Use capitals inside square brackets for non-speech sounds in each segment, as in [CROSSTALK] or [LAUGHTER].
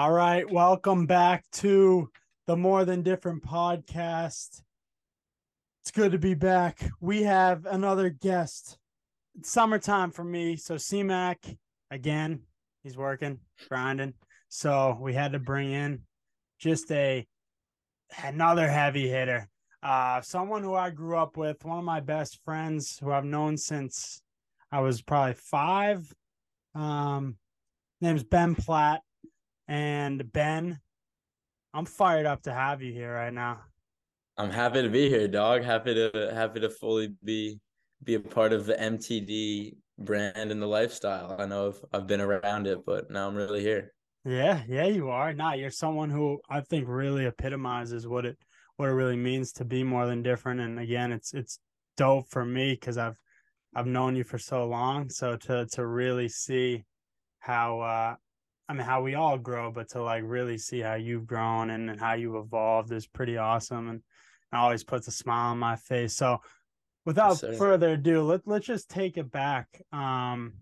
All right, welcome back to the More Than Different podcast. It's good to be back. We have another guest. It's summertime for me, so CMAC again. He's working, grinding. So we had to bring in just a another heavy hitter. Uh, someone who I grew up with, one of my best friends who I've known since I was probably five. Um, name's Ben Platt. And Ben, I'm fired up to have you here right now. I'm happy to be here, dog. Happy to happy to fully be be a part of the MTD brand and the lifestyle. I know I've I've been around it, but now I'm really here. Yeah, yeah, you are. Nah, you're someone who I think really epitomizes what it what it really means to be more than different. And again, it's it's dope for me because I've I've known you for so long. So to to really see how uh I mean how we all grow, but to like really see how you've grown and, and how you've evolved is pretty awesome and it always puts a smile on my face. So without yes, further ado, let let's just take it back. Um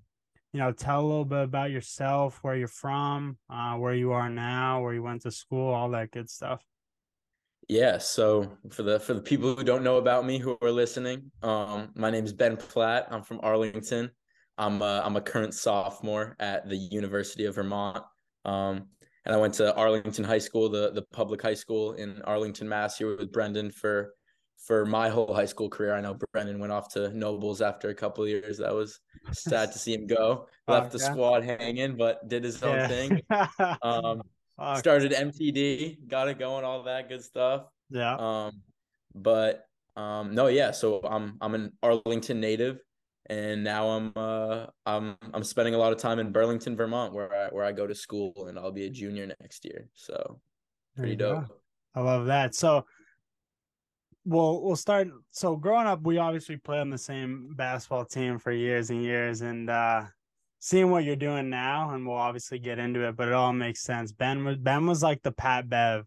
you know, tell a little bit about yourself, where you're from, uh, where you are now, where you went to school, all that good stuff. Yeah, so for the for the people who don't know about me who are listening, um, my name is Ben Platt. I'm from Arlington. I'm a, I'm a current sophomore at the University of Vermont. Um, and I went to Arlington High School, the the public high school in Arlington, Mass. Here with Brendan for for my whole high school career. I know Brendan went off to Nobles after a couple of years. That was sad to see him go. [LAUGHS] Left the squad hanging, but did his own yeah. thing. [LAUGHS] Um, started MTD, got it going, all that good stuff. Yeah. Um, but um, no, yeah. So I'm I'm an Arlington native, and now I'm uh I'm I'm spending a lot of time in Burlington, Vermont, where I where I go to school, and I'll be a junior next year. So pretty dope. Go. I love that. So we'll we'll start so growing up we obviously played on the same basketball team for years and years and uh seeing what you're doing now and we'll obviously get into it but it all makes sense ben was ben was like the pat bev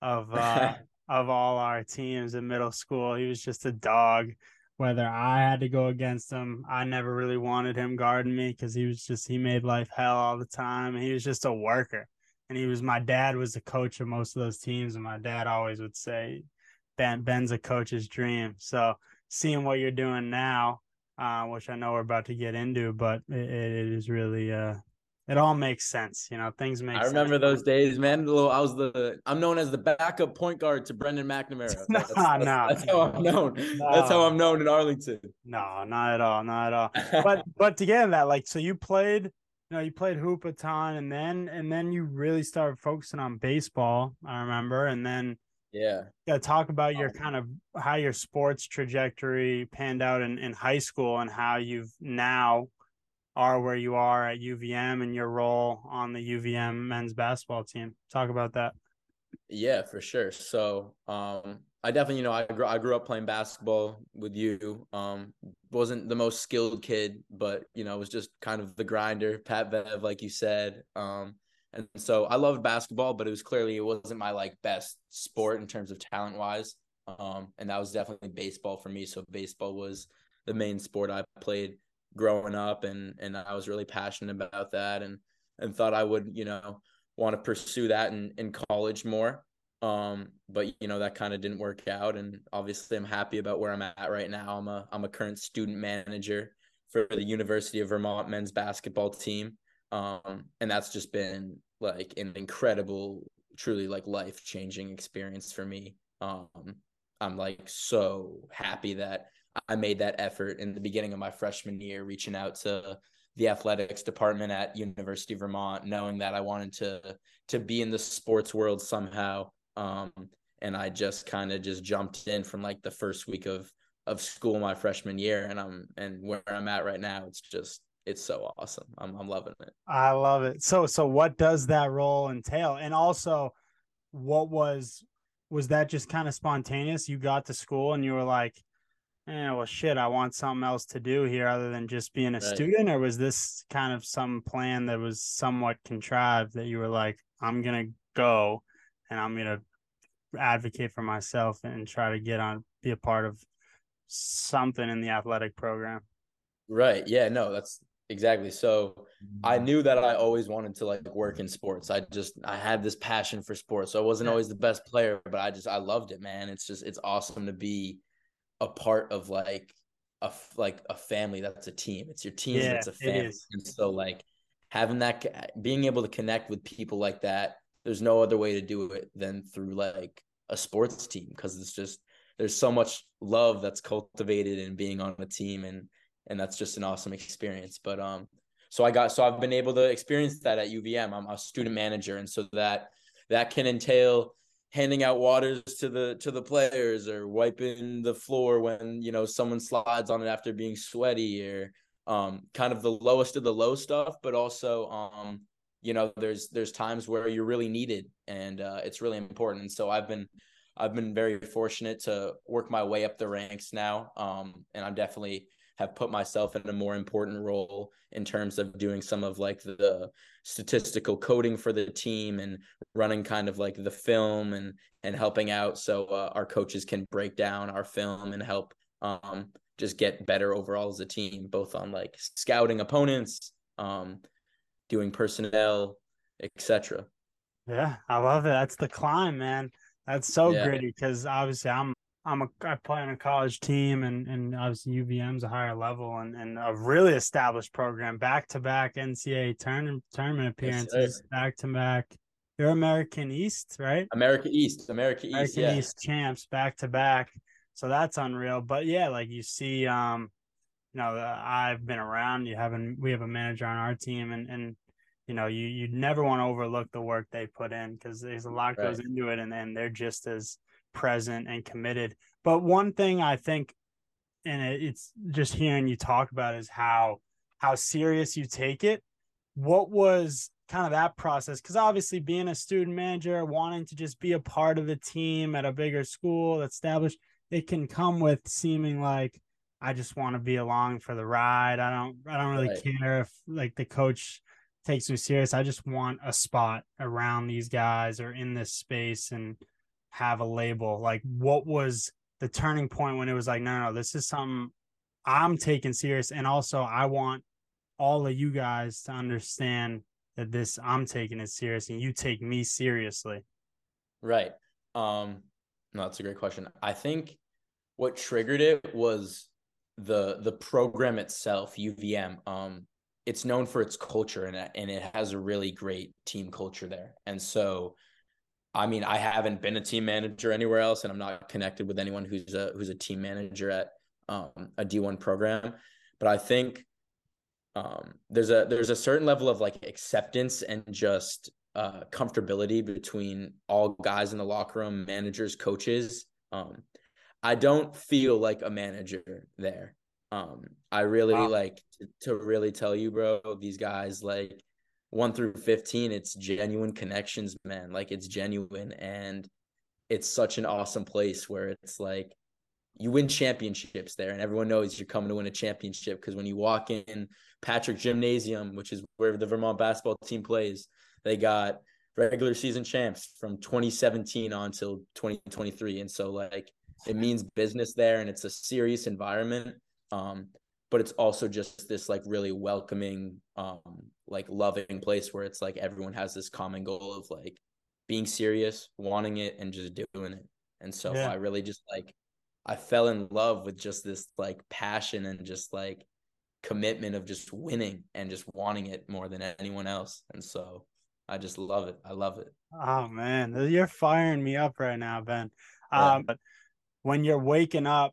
of uh [LAUGHS] of all our teams in middle school he was just a dog whether i had to go against him i never really wanted him guarding me because he was just he made life hell all the time he was just a worker and he was my dad was the coach of most of those teams and my dad always would say Ben Ben's a coach's dream. So seeing what you're doing now, uh, which I know we're about to get into, but it, it is really uh, it all makes sense. You know, things make. I remember sense. those days, man. I was the I'm known as the backup point guard to Brendan McNamara. [LAUGHS] no, that's, that's, no, that's how I'm known. No. That's how I'm known in Arlington. No, not at all, not at all. [LAUGHS] but but to get in that, like, so you played, you know, you played hoop a ton, and then and then you really started focusing on baseball. I remember, and then yeah. Yeah. Talk about your um, kind of how your sports trajectory panned out in, in high school and how you've now are where you are at UVM and your role on the UVM men's basketball team. Talk about that. Yeah, for sure. So, um, I definitely, you know, I grew, I grew up playing basketball with you. Um, wasn't the most skilled kid, but you know, was just kind of the grinder, Pat Bev, like you said. Um, and so I loved basketball, but it was clearly it wasn't my like best sport in terms of talent wise. Um, and that was definitely baseball for me. So baseball was the main sport I played growing up, and and I was really passionate about that, and and thought I would you know want to pursue that in in college more. Um, but you know that kind of didn't work out, and obviously I'm happy about where I'm at right now. I'm a I'm a current student manager for the University of Vermont men's basketball team um and that's just been like an incredible truly like life changing experience for me um i'm like so happy that i made that effort in the beginning of my freshman year reaching out to the athletics department at university of vermont knowing that i wanted to to be in the sports world somehow um and i just kind of just jumped in from like the first week of of school my freshman year and i'm and where i'm at right now it's just it's so awesome. I'm I'm loving it. I love it. So so what does that role entail? And also what was was that just kind of spontaneous? You got to school and you were like, eh, well shit, I want something else to do here other than just being a right. student, or was this kind of some plan that was somewhat contrived that you were like, I'm gonna go and I'm gonna advocate for myself and try to get on be a part of something in the athletic program? Right. Yeah. No, that's exactly. So I knew that I always wanted to like work in sports. I just I had this passion for sports. So I wasn't always the best player, but I just I loved it, man. It's just it's awesome to be a part of like a like a family that's a team. It's your team yeah, that's a family. And so like having that being able to connect with people like that, there's no other way to do it than through like a sports team because it's just there's so much love that's cultivated in being on a team and and that's just an awesome experience. But um so I got so I've been able to experience that at UVM. I'm a student manager and so that that can entail handing out waters to the to the players or wiping the floor when you know someone slides on it after being sweaty or um kind of the lowest of the low stuff but also um you know there's there's times where you're really needed and uh, it's really important. And so I've been I've been very fortunate to work my way up the ranks now um and I'm definitely have put myself in a more important role in terms of doing some of like the statistical coding for the team and running kind of like the film and and helping out so uh, our coaches can break down our film and help um just get better overall as a team both on like scouting opponents um doing personnel etc yeah i love it. That's the climb man. That's so yeah. gritty because obviously i'm I'm a I play on a college team and and obviously UVM's a higher level and, and a really established program back to back NCAA tournament tournament appearances back to back. You're American East, right? America East, America East, American yeah. East champs back to back. So that's unreal. But yeah, like you see, um, you know, I've been around. You haven't. We have a manager on our team, and and you know, you you never want to overlook the work they put in because there's a lot right. goes into it, and and they're just as present and committed. But one thing I think, and it's just hearing you talk about is how how serious you take it. What was kind of that process? Because obviously, being a student manager, wanting to just be a part of the team at a bigger school, established, it can come with seeming like I just want to be along for the ride. I don't I don't really right. care if like the coach takes me serious. I just want a spot around these guys or in this space and have a label? Like, what was the turning point when it was like, no, no, this is something I'm taking serious, and also I want all of you guys to understand that this I'm taking it serious, and you take me seriously. Right. Um. No, that's a great question. I think what triggered it was the the program itself, UVM. Um, it's known for its culture and and it has a really great team culture there, and so I mean, I haven't been a team manager anywhere else, and I'm not connected with anyone who's a who's a team manager at um, a D1 program. But I think um, there's a there's a certain level of like acceptance and just uh, comfortability between all guys in the locker room, managers, coaches. Um, I don't feel like a manager there. Um, I really wow. like to, to really tell you, bro. These guys like 1 through 15 it's genuine connections man. Like it's genuine and it's such an awesome place where it's like you win championships there and everyone knows you're coming to win a championship because when you walk in Patrick Gymnasium which is where the Vermont basketball team plays they got regular season champs from 2017 on till 2023 and so like it means business there and it's a serious environment um but it's also just this like really welcoming um like loving place where it's like everyone has this common goal of like being serious wanting it and just doing it. And so yeah. i really just like i fell in love with just this like passion and just like commitment of just winning and just wanting it more than anyone else. And so i just love it. I love it. Oh man. You're firing me up right now ben. Yeah. um but when you're waking up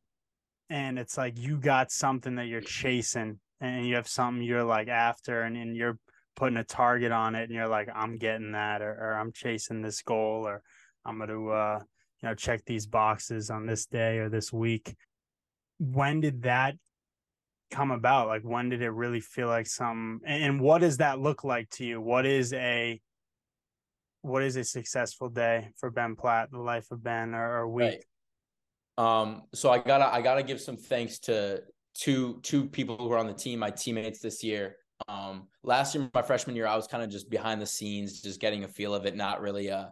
and it's like you got something that you're chasing and you have something you're like after and, and you're putting a target on it and you're like i'm getting that or, or i'm chasing this goal or i'm going to uh you know check these boxes on this day or this week when did that come about like when did it really feel like some and, and what does that look like to you what is a what is a successful day for ben platt the life of ben or, or week right. Um, so I gotta I gotta give some thanks to two two people who are on the team, my teammates this year. Um, last year, my freshman year, I was kind of just behind the scenes, just getting a feel of it, not really uh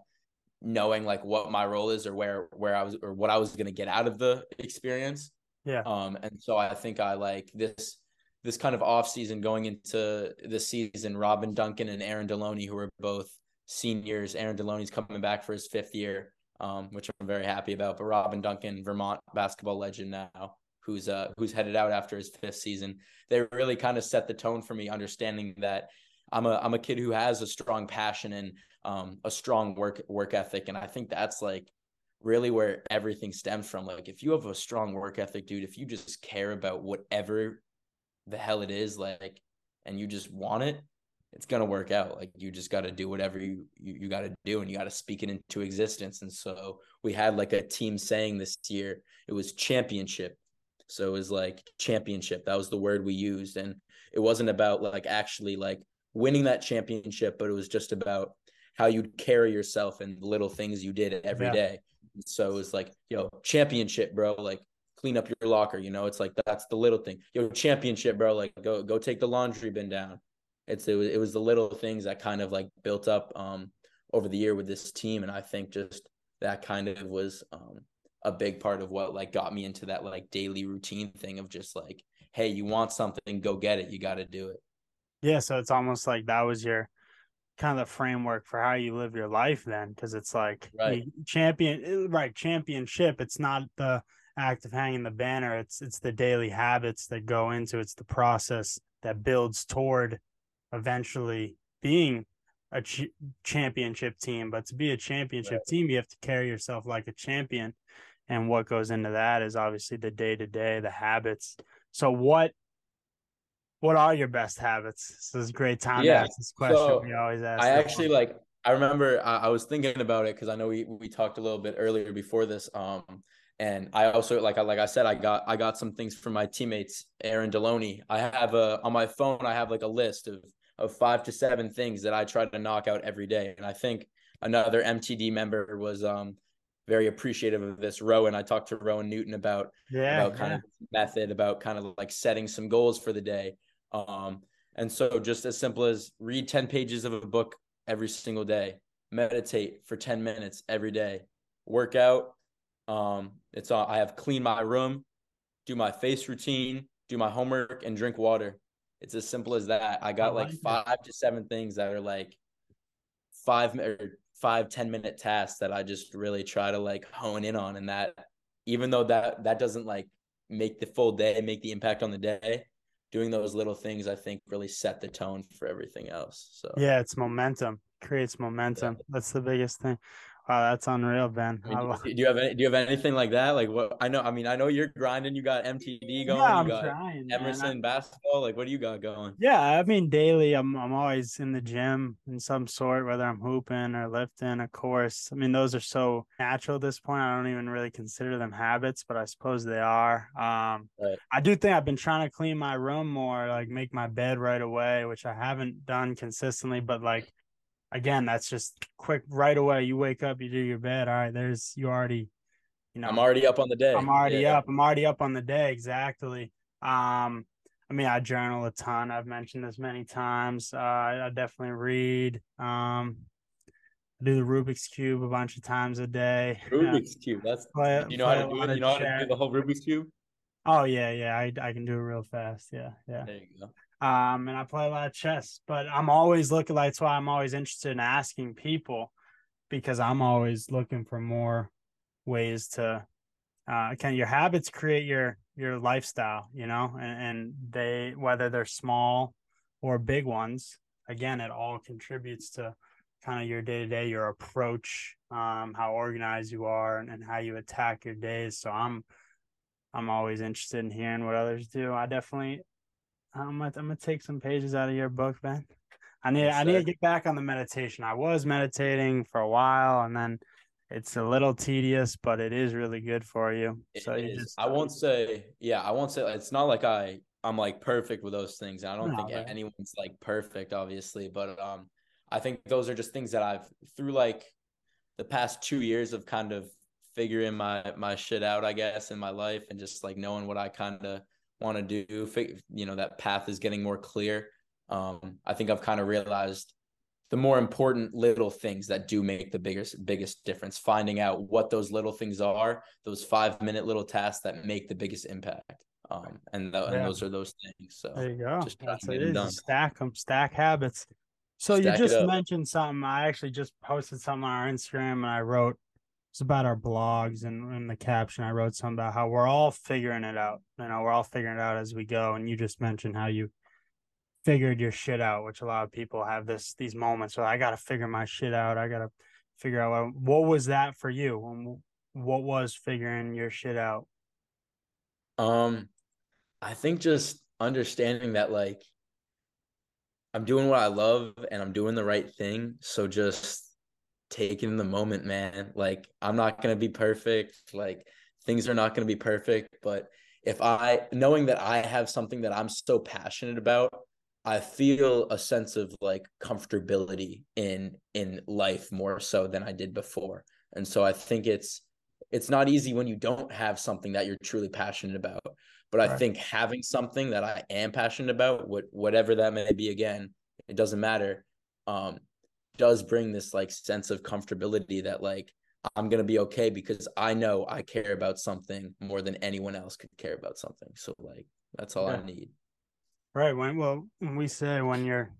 knowing like what my role is or where where I was or what I was gonna get out of the experience. Yeah. Um, and so I think I like this this kind of off season going into the season, Robin Duncan and Aaron Deloney, who are both seniors. Aaron Deloney's coming back for his fifth year, um, which I'm very happy about. But Robin Duncan, Vermont basketball legend now, who's uh who's headed out after his fifth season, they really kind of set the tone for me, understanding that I'm a I'm a kid who has a strong passion and um, a strong work work ethic, and I think that's like really where everything stems from. Like if you have a strong work ethic, dude, if you just care about whatever the hell it is, like, and you just want it, it's gonna work out. Like you just got to do whatever you you, you got to do, and you got to speak it into existence. And so we had like a team saying this year, it was championship. So it was like championship. That was the word we used, and it wasn't about like actually like winning that championship, but it was just about how you'd carry yourself and the little things you did every yeah. day. So it was like, yo, championship, bro. Like clean up your locker. You know, it's like that's the little thing. Yo, championship, bro. Like go go take the laundry bin down. It's it was, it was the little things that kind of like built up um over the year with this team, and I think just that kind of was um a big part of what like got me into that like daily routine thing of just like, hey, you want something, go get it. You got to do it. Yeah, so it's almost like that was your kind of the framework for how you live your life then because it's like right. champion eh, right championship it's not the act of hanging the banner it's it's the daily habits that go into it's the process that builds toward eventually being a ch- championship team but to be a championship right. team you have to carry yourself like a champion and what goes into that is obviously the day to day the habits so what what are your best habits? This is a great time yeah. to ask this question. So we always ask. I actually one. like. I remember I, I was thinking about it because I know we we talked a little bit earlier before this. Um, and I also like I like I said I got I got some things from my teammates Aaron Deloney. I have a on my phone I have like a list of of five to seven things that I try to knock out every day. And I think another MTD member was um very appreciative of this. Rowan, I talked to Rowan Newton about yeah, about kind yeah. of method, about kind of like setting some goals for the day. Um, and so just as simple as read 10 pages of a book every single day, meditate for 10 minutes every day, work out. Um, it's all I have clean my room, do my face routine, do my homework, and drink water. It's as simple as that. I got I like, like five to seven things that are like five or five, 10 minute tasks that I just really try to like hone in on. And that even though that that doesn't like make the full day, make the impact on the day, doing those little things I think really set the tone for everything else. So yeah, it's momentum, creates momentum. Yeah. That's the biggest thing. Wow, that's unreal, Ben. I mean, do you have any, do you have anything like that? Like what I know, I mean, I know you're grinding. You got MTD going. Yeah, I'm you got trying, Emerson basketball. Like, what do you got going? Yeah, I mean, daily. I'm I'm always in the gym in some sort, whether I'm hooping or lifting. Of course, I mean, those are so natural at this point. I don't even really consider them habits, but I suppose they are. Um, right. I do think I've been trying to clean my room more, like make my bed right away, which I haven't done consistently, but like again, that's just quick right away. You wake up, you do your bed. All right, there's you already, you know, I'm already up on the day. I'm already yeah. up. I'm already up on the day. Exactly. Um, I mean, I journal a ton. I've mentioned this many times. Uh, I, definitely read. Um, I do the Rubik's cube a bunch of times a day. [LAUGHS] Rubik's cube. That's play, you know how to do it. You know how to do the whole Rubik's cube. Oh yeah, yeah. I I can do it real fast. Yeah, yeah. There you go. Um, and I play a lot of chess, but I'm always looking. That's why I'm always interested in asking people because I'm always looking for more ways to. Uh, can your habits create your your lifestyle? You know, and, and they whether they're small or big ones. Again, it all contributes to kind of your day to day, your approach, um, how organized you are, and, and how you attack your days. So I'm I'm always interested in hearing what others do. I definitely I'm gonna, I'm gonna take some pages out of your book, Ben. I need yes, I need to get back on the meditation. I was meditating for a while, and then it's a little tedious, but it is really good for you. It so you just I won't say yeah, I won't say it's not like I I'm like perfect with those things. I don't no, think man. anyone's like perfect, obviously, but um, I think those are just things that I've through like the past two years of kind of figuring my my shit out, I guess, in my life, and just like knowing what I kind of want to do. You know, that path is getting more clear. Um, I think I've kind of realized the more important little things that do make the biggest biggest difference. Finding out what those little things are, those five minute little tasks that make the biggest impact. Um, and, th- yeah. and those are those things. So there you go. Just That's it is. Stack them, stack habits. So stack you just mentioned something. I actually just posted something on our Instagram and I wrote it's about our blogs and in the caption I wrote something about how we're all figuring it out. You know, we're all figuring it out as we go. And you just mentioned how you figured your shit out, which a lot of people have this these moments where I gotta figure my shit out. I gotta figure out what, what was that for you? What was figuring your shit out? Um, I think just understanding that like I'm doing what I love and I'm doing the right thing. So just taking the moment, man. Like I'm not gonna be perfect. Like things are not gonna be perfect. But if I knowing that I have something that I'm so passionate about, I feel a sense of like comfortability in in life more so than I did before. And so I think it's it's not easy when you don't have something that you're truly passionate about. But I think having something that I am passionate about, what whatever that may be again, it doesn't matter. Um, does bring this like sense of comfortability that like I'm gonna be okay because I know I care about something more than anyone else could care about something. So like that's all yeah. I need. Right. When well, when we say when you're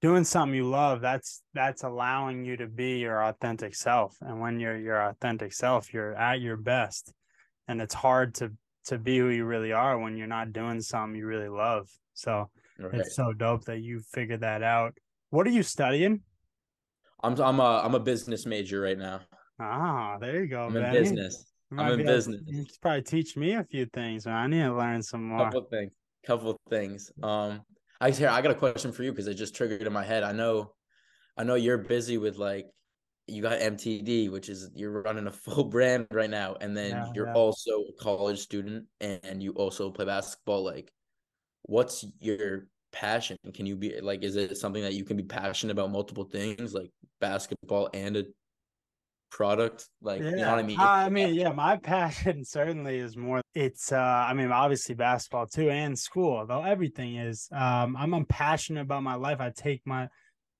doing something you love, that's that's allowing you to be your authentic self. And when you're your authentic self, you're at your best. And it's hard to to be who you really are when you're not doing something you really love. So right. it's so dope that you figured that out. What are you studying? I'm I'm a I'm a business major right now. Ah, there you go. I'm Benny. in business. I'm in business. You probably teach me a few things. Man. I need to learn some more. Couple things. Couple things. Um, I here I got a question for you because it just triggered in my head. I know, I know you're busy with like you got MTD, which is you're running a full [LAUGHS] brand right now, and then yeah, you're yeah. also a college student and you also play basketball. Like, what's your passion? Can you be like, is it something that you can be passionate about multiple things like basketball and a product? Like, yeah. you know what I mean? I mean, yeah, my [LAUGHS] passion certainly is more. It's, uh, I mean, obviously basketball too, and school. Though everything is. Um, I'm, I'm passionate about my life. I take my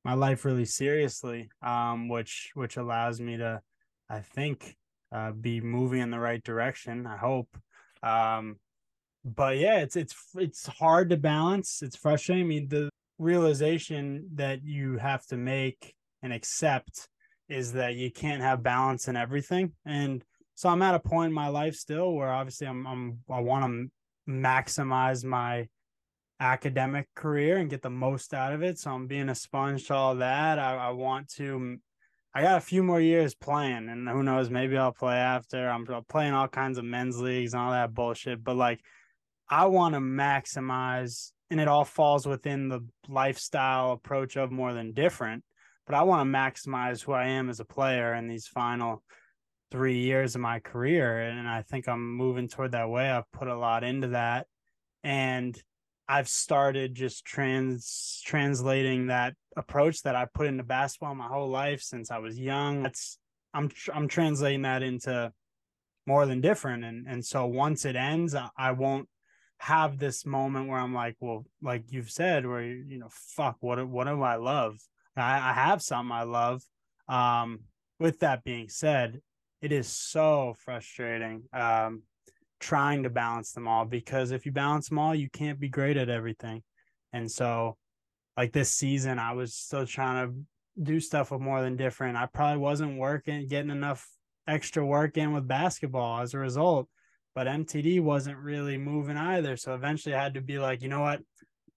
my life really seriously, um, which which allows me to, I think, uh, be moving in the right direction. I hope. Um, but yeah, it's it's it's hard to balance. It's frustrating. I mean, the realization that you have to make and accept is that you can't have balance in everything. And so I'm at a point in my life still where obviously I'm I'm I want to maximize my academic career and get the most out of it. So I'm being a sponge to all that. I, I want to I got a few more years playing, and who knows, maybe I'll play after. I'm playing all kinds of men's leagues and all that bullshit. But like I want to maximize, and it all falls within the lifestyle approach of more than different. But I want to maximize who I am as a player in these final three years of my career. And I think I'm moving toward that way. I've put a lot into that. And I've started just trans translating that approach that I put into basketball my whole life since I was young. That's I'm I'm translating that into more than different and and so once it ends I, I won't have this moment where I'm like, well, like you've said, where you know, fuck, what what do I love? I, I have something I love. Um, with that being said, it is so frustrating um, trying to balance them all because if you balance them all, you can't be great at everything. And so, like this season, I was still trying to do stuff with more than different. I probably wasn't working, getting enough extra work in with basketball as a result but MTD wasn't really moving either. So eventually I had to be like, you know what?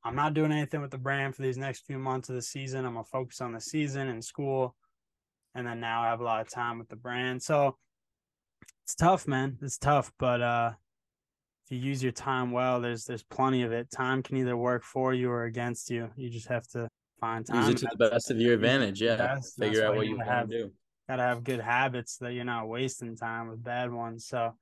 I'm not doing anything with the brand for these next few months of the season. I'm gonna focus on the season and school. And then now I have a lot of time with the brand. So it's tough, man. It's tough, but uh if you use your time well, there's there's plenty of it. Time can either work for you or against you. You just have to find time. Use it to the best of your advantage. Yeah. Figure out what you want to do. Gotta have good habits that you're not wasting time with bad ones. So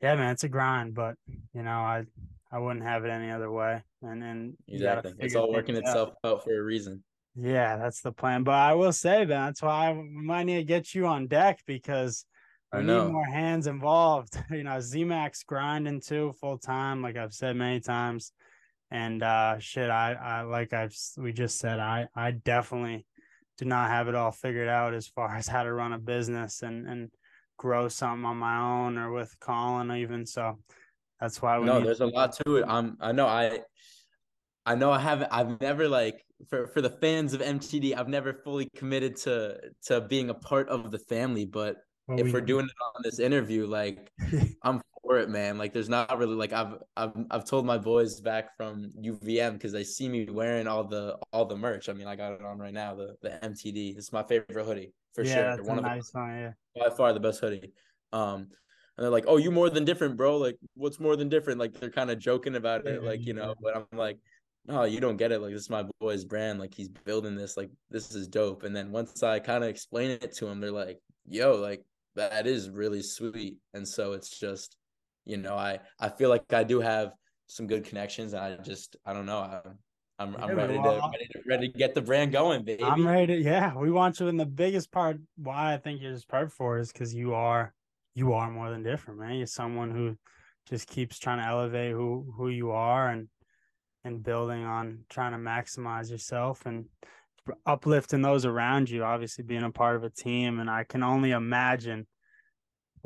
yeah, man, it's a grind, but you know, I I wouldn't have it any other way. And then exactly, it's all working itself out for a reason. Yeah, that's the plan. But I will say, man, that's why I might need to get you on deck because we need more hands involved. [LAUGHS] You know, ZMAX grinding too full time, like I've said many times. And uh shit, I I like I've we just said, I I definitely do not have it all figured out as far [LAUGHS] as how to run a business and and grow something on my own or with Colin even. So That's why we no, there's a lot to it. I'm I know I I know I haven't I've never like for for the fans of MTD, I've never fully committed to to being a part of the family, but what if we we're doing it on this interview, like [LAUGHS] I'm for it, man. Like there's not really like I've I've I've told my boys back from UVM because they see me wearing all the all the merch. I mean, I got it on right now, the the MTD. It's my favorite hoodie for yeah, sure. that's One of the nice one. Yeah. by far the best hoodie. Um, and they're like, "Oh, you more than different, bro. Like, what's more than different?" Like they're kind of joking about it, like you know. But I'm like, "No, you don't get it. Like this is my boy's brand. Like he's building this. Like this is dope." And then once I kind of explain it to them, they're like, "Yo, like that is really sweet." And so it's just, you know, I I feel like I do have some good connections. And I just I don't know. I'm I'm, Yeah, I'm ready to ready to ready to get the brand going, baby. I'm ready to, yeah, we want you. And the biggest part why I think you're just perfect for is because you are you are more than different, man. You're someone who just keeps trying to elevate who who you are and and building on trying to maximize yourself and uplifting those around you, obviously being a part of a team. And I can only imagine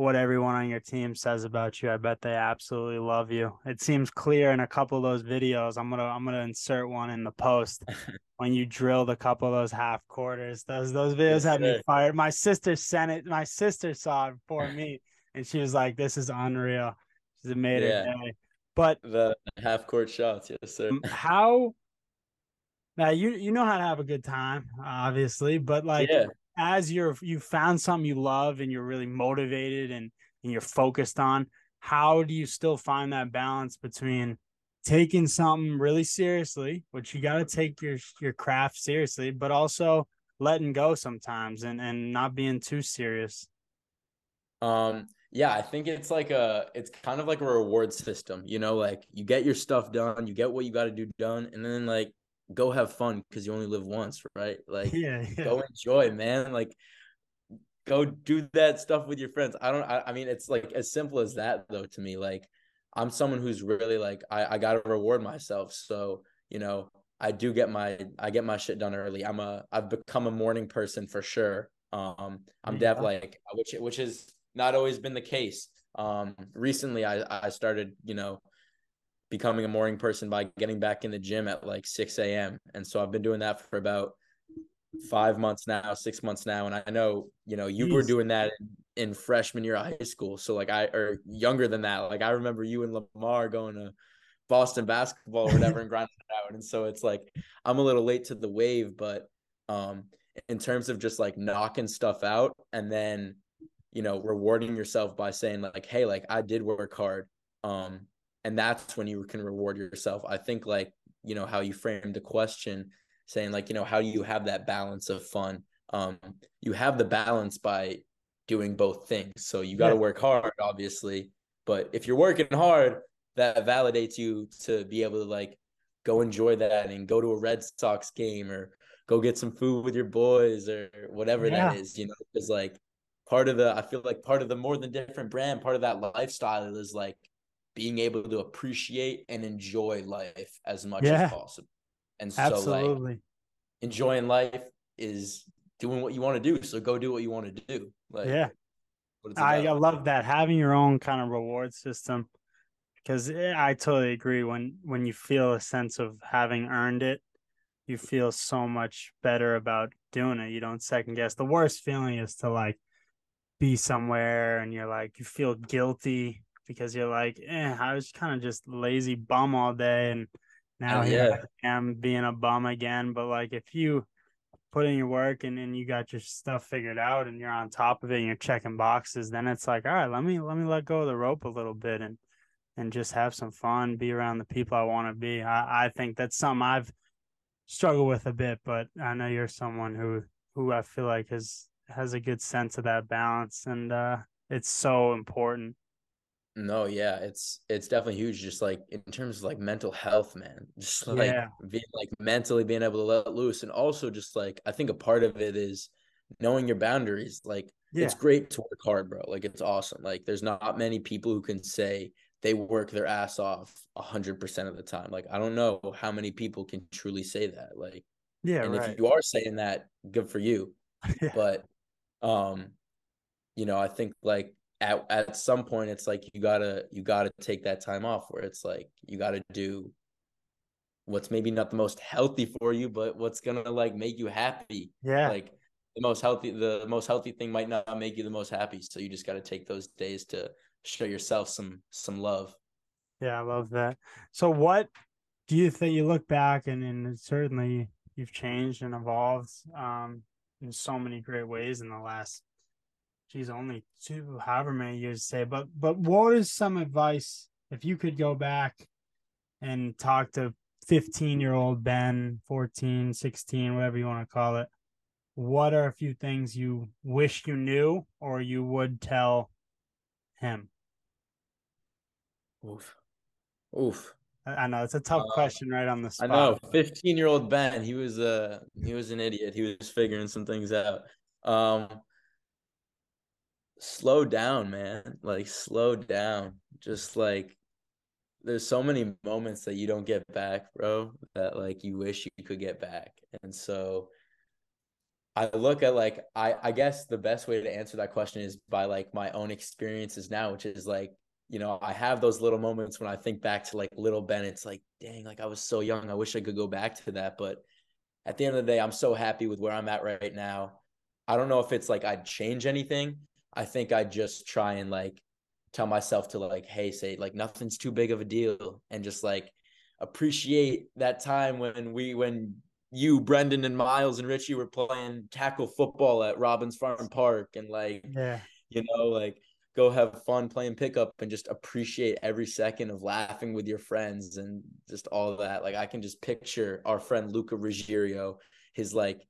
what everyone on your team says about you. I bet they absolutely love you. It seems clear in a couple of those videos. I'm gonna I'm gonna insert one in the post [LAUGHS] when you drilled a couple of those half quarters. Those those videos Yes, had me fired. My sister sent it. My sister saw it before me, and she was like, "This is unreal." She made Yeah. her day. But the half court shots, yes, sir. how? Now you you know how to have a good time, obviously, but like yeah. As you're you found something you love and you're really motivated and and you're focused on, how do you still find that balance between taking something really seriously, which you got to take your your craft seriously, but also letting go sometimes and and not being too serious. Um, yeah, I think it's like a it's kind of like a reward system, you know, like you get your stuff done, you get what you got to do done, and then like go have fun because you only live once, right? Like Yeah, yeah. go enjoy, man. Like go do that stuff with your friends. I don't I, I mean it's like as simple as that though to me. Like I'm someone who's really like I, I gotta reward myself. So, you know, I do get my I get my shit done early. I'm a I've become a morning person for sure. Um I'm Yeah. def like which which has not always been the case. Um recently I I started, you know, becoming a morning person by getting back in the gym at like 6 a.m. And so I've been doing that for about five months now, six months now. And I know, you know, you were doing that in, in freshman year of high school. So like I or younger than that. Like I remember you and Lamar going to Boston basketball or whatever and grinding it out. And so it's like I'm a little late to the wave, but um in terms of just like knocking stuff out and then, you know, rewarding yourself by saying like, hey, like I did work hard. Um, and that's when you can reward yourself. I think like, you know, how you framed the question saying like, you know, how do you have that balance of fun? Um, you have the balance by doing both things. So you got to Yeah. work hard, obviously. But if you're working hard, that validates you to be able to like go enjoy that and go to a Red Sox game or go get some food with your boys or whatever Yeah. that is, you know, because like part of the I feel like part of the more than different brand, part of that lifestyle is like being able to appreciate and enjoy life as much Yeah. as possible. And so like enjoying life is doing what you want to do. So go do what you want to do. Like yeah. I, I love that having your own kind of reward system because eh, I totally agree when when you feel a sense of having earned it, you feel so much better about doing it. You don't second guess. The worst feeling is to like be somewhere and you're like you feel guilty because you're like, eh, I was kind of just lazy bum all day and now Oh, yeah. I am being a bum again. But like if you put in your work and then you got your stuff figured out and you're on top of it and you're checking boxes, then it's like, all right, let me let me let go of the rope a little bit and and just have some fun, be around the people I want to be. I, I think that's something I've struggled with a bit, but I know you're someone who who I feel like has has a good sense of that balance and uh it's so important. No, yeah, it's it's definitely huge. Just like in terms of like mental health, man. [LAUGHS] Just like Yeah. being like mentally being able to let loose, and also just like I think a part of it is knowing your boundaries. Like Yeah. it's great to work hard, bro. Like it's awesome. Like there's not many people who can say they work their ass off a hundred percent of the time. Like I don't know how many people can truly say that. Like, Yeah, and right. if you are saying that, good for you. [LAUGHS] Yeah. But um, you know, I think like at at some point it's like you gotta you gotta take that time off where it's like you gotta do what's maybe not the most healthy for you, but what's gonna like make you happy. Yeah. Like the most healthy the most healthy thing might not make you the most happy. So you just gotta take those days to show yourself some some love. Yeah, I love that. So what do you think you look back and, and certainly you've changed and evolved um in so many great ways in the last geez, only two however many years to say. But but what is some advice if you could go back and talk to 15 year old Ben, 14, 16, whatever you want to call it, what are a few things you wish you knew or you would tell him? Oof. Oof. I know it's a tough uh, question right on the spot. I know. 15 year old Ben, he was uh he was an idiot. He was figuring some things out. Um slow down, man. Like slow down. Just like there's so many moments that you don't get back, bro, that like you wish you could get back. And so I look at like I I guess the best way to answer that question is by like my own experiences now, which is like, you know, I have those little moments when I think back to like little Ben, it's like, dang, like I was so young. I wish I could go back to that. But at the end of the day, I'm so happy with where I'm at right now. I don't know if it's like I'd change anything. I think I'd just try and like tell myself to like, hey, say like nothing's too big of a deal, and just like appreciate that time when we when you, Brendan, and Miles and Richie were playing tackle football at Robbins Farm Park, and like, yeah, you know, like go have fun playing pickup and just appreciate every second of laughing with your friends and just all that. Like I can just picture our friend Luca Ruggiero, his like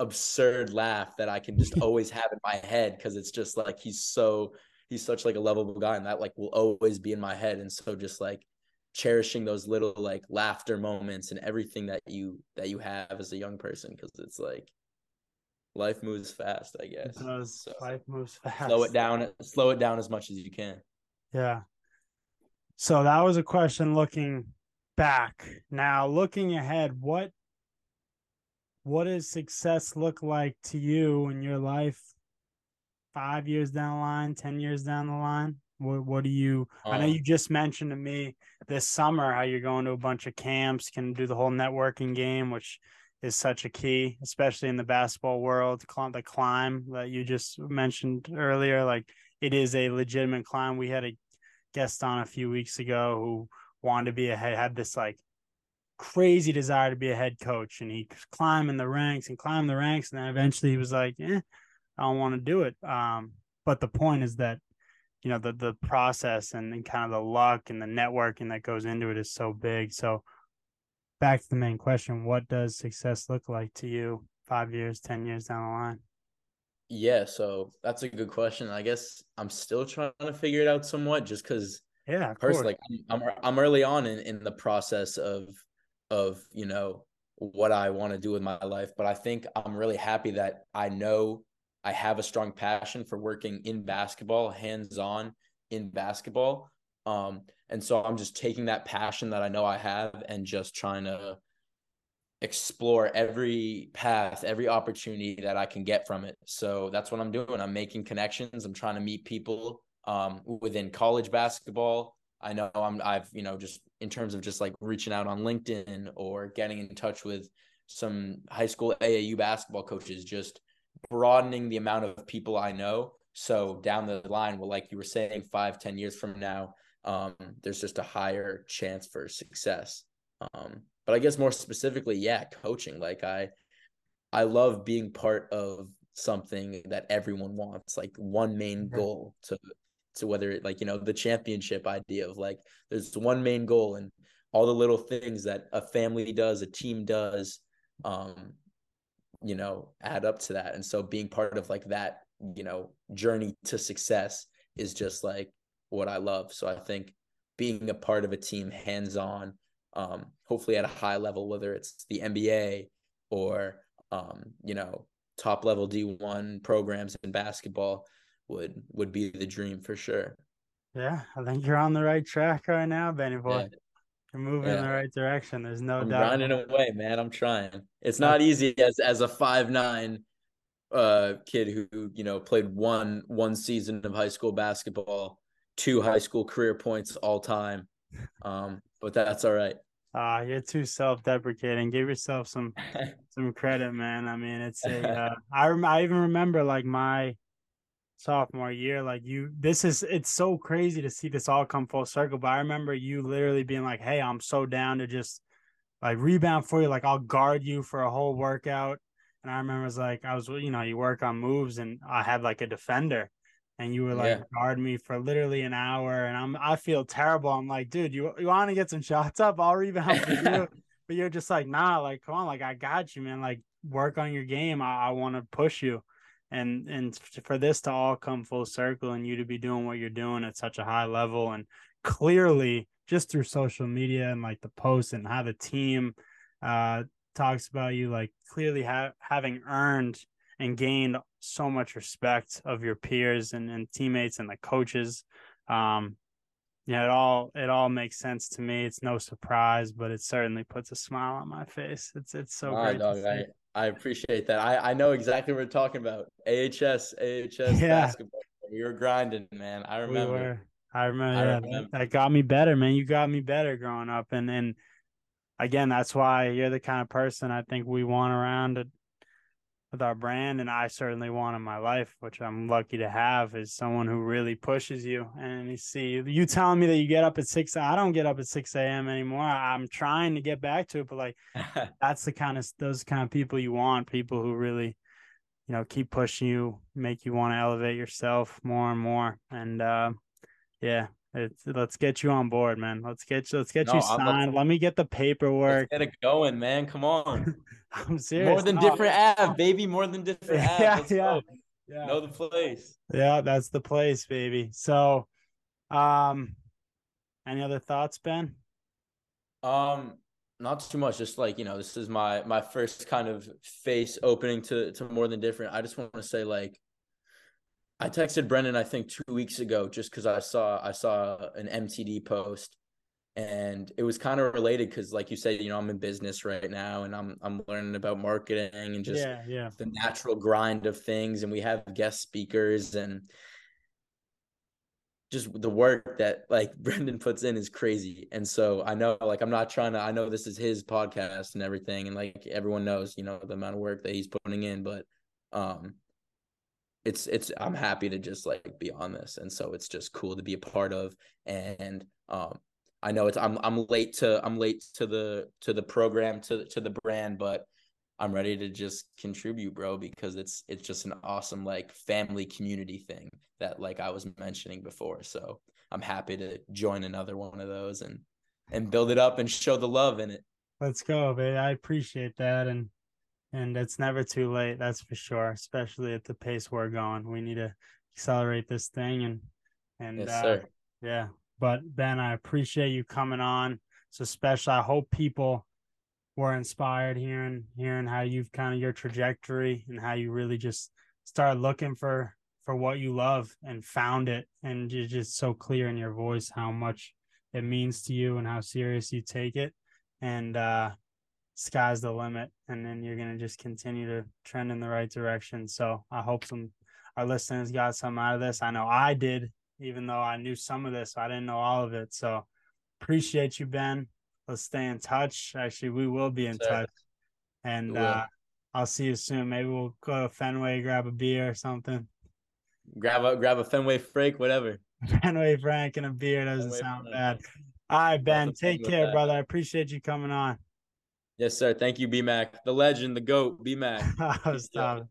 absurd laugh that I can just [LAUGHS] always have in my head because it's just like he's so he's such like a lovable guy and that like will always be in my head and so just like cherishing those little like laughter moments and everything that you that you have as a young person because it's like life moves fast i guess. it does. So life moves fast slow it down slow it down as much as you can. Yeah. So that was a question looking back. Now looking ahead what what does success look like to you in your life five years down the line, 10 years down the line? What, what do you, um, I know um you just mentioned to me this summer how you're going to a bunch of camps, can do the whole networking game, which is such a key, especially in the basketball world. The climb that you just mentioned earlier, like it is a legitimate climb. We had a guest on a few weeks ago who wanted to be a had this like crazy desire to be a head coach, and he climbing the ranks and climbing the ranks, and then eventually he was like, "Eh, I don't want to do it. Um, but the point is that you know the the process and, and kind of the luck and the networking that goes into it is so big. So back to the main question: What does success look like to you five years, ten years down the line? Yeah, so that's a good question. I guess I'm still trying to figure it out somewhat, just because. Yeah, personally, like I'm, I'm I'm early on in in the process of of you know what I want to do with my life, but I think I'm really happy that I know I have a strong passion for working in basketball, hands on in basketball. Um, and so I'm just taking that passion that I know I have and just trying to explore every path, every opportunity that I can get from it. So that's what I'm doing. I'm making connections. I'm trying to meet people um, within college basketball. I know I'm I've, you know, just in terms of just like reaching out on LinkedIn or getting in touch with some high school AAU basketball coaches, just broadening the amount of people I know. So down the line, well, like you were saying, five, ten years from now, um, there's just a higher chance for success. Um, but I guess more specifically, yeah, coaching. Like I, I love being part of something that everyone wants, like one main goal to to whether it like you know the championship idea of like there's one main goal and all the little things that a family does, a team does, um, you know add up to that. And so being part of like that you know journey to success is just like what i love. So i think being a part of a team hands on um hopefully at a high level whether it's the nba or um you know top level d1 programs in basketball would would be the dream for sure yeah i think you're on the right track right now benny boy yeah. You're moving yeah. in the right direction. There's no I'm doubt. grinding away, man. I'm trying. It's not easy as as a five nine uh kid who you know played one one season of high school basketball, two high school career points all time. Um, but that's all right. Ah, uh, you're too self-deprecating. Give yourself some [LAUGHS] some credit, man. I mean, it's a. [LAUGHS] Uh, I rem- I even remember like my sophomore year, like you. This is it's so crazy to see this all come full circle. But I remember you literally being like, "Hey, I'm so down to just like rebound for you. Like I'll guard you for a whole workout." And I remember it was like I was, you know, you work on moves, and I had like a defender, and you were like yeah. guard me for literally an hour, and I'm I feel terrible. I'm like, dude, you you want to get some [LAUGHS] shots up? I'll rebound for you, [LAUGHS] but you're just like, nah, like come on, like I got you, man. Like work on your game. I, I want to push you, and and for this to all come full circle, and you to be doing what you're doing at such a high level, and clearly just through social media and like the posts and how the team uh talks about you like clearly ha- having earned and gained so much respect of your peers and, and teammates and the coaches. Um, yeah, it all it all makes sense to me. It's no surprise, but it certainly puts a smile on my face. It's it's so great. Dog, I, I appreciate that. I, I know exactly what we're talking about. AHS, AHS yeah. basketball. We were grinding, man. I remember. We were. I remember, I remember. That, that got me better, man. You got me better growing up, and and again, that's why you're the kind of person I think we want around with our brand, and I certainly want in my life, which I'm lucky to have, is someone who really pushes you. And you see, you telling me that you get up at six. I don't get up at six a.m. anymore. I'm trying to get back to it, but like [LAUGHS] that's the kind of those kind of people you want. People who really, you know, keep pushing you, make you want to elevate yourself more and more. And uh, yeah, it's, let's get you on board, man. Let's get you. Let's get no, you signed. Let me get the paperwork. Let's get it going, man. Come on. [LAUGHS] [LAUGHS] I'm serious. More than no. different baby. More than different [LAUGHS] yeah, Let's yeah, go. yeah. Know the place. Yeah, that's the place, baby. So, um, any other thoughts, Ben? Um, not too much. Just like you know, this is my my first kind of face opening to to more than different. I just want to say like I texted Brendan I think two weeks ago just because I saw I saw an MTD post and it was kind of related because like you said you know I'm in business right now and I'm I'm learning about marketing and just yeah, yeah. the natural grind of things and we have guest speakers and just the work that like [LAUGHS] Brendan puts in is crazy. And so I know like I'm not trying to I know this is his podcast and everything and like everyone knows, you know, the amount of work that he's putting in, but um it's it's I'm happy to just like be on this, and so it's just cool to be a part of. And um, I know it's I'm I'm late to I'm late to the to the program to to the brand, but I'm ready to just contribute, bro, because it's it's just an awesome like family community thing that like I was mentioning before. So I'm happy to join another one of those and and build it up and show the love in it. Let's go, babe. I appreciate that and and it's never too late that's for sure especially at the pace we're going we need to accelerate this thing and and yes, uh, yeah but ben i appreciate you coming on. So special i hope people were inspired hearing hearing how you've kind of your trajectory and how you really just started looking for for what you love and found it. And you're just so clear in your voice how much it means to you and how serious you take it. And uh sky's the limit. And then you're going to just continue to trend in the right direction. So i hope some our listeners got some out of this. I know i did even though i knew some of this i didn't know all of it. So appreciate you ben. Let's stay in touch. Actually we will be in touch. And uh i'll see you soon. Maybe we'll go to fenway grab a beer or something. Grab a grab a fenway frank whatever. [LAUGHS] Fenway frank and a beer doesn't fenway sound frank. bad. All right ben take care brother. I appreciate you coming on. Yes, sir. Thank you, B Mac. The legend, the GOAT, BMAC. [LAUGHS] Stop.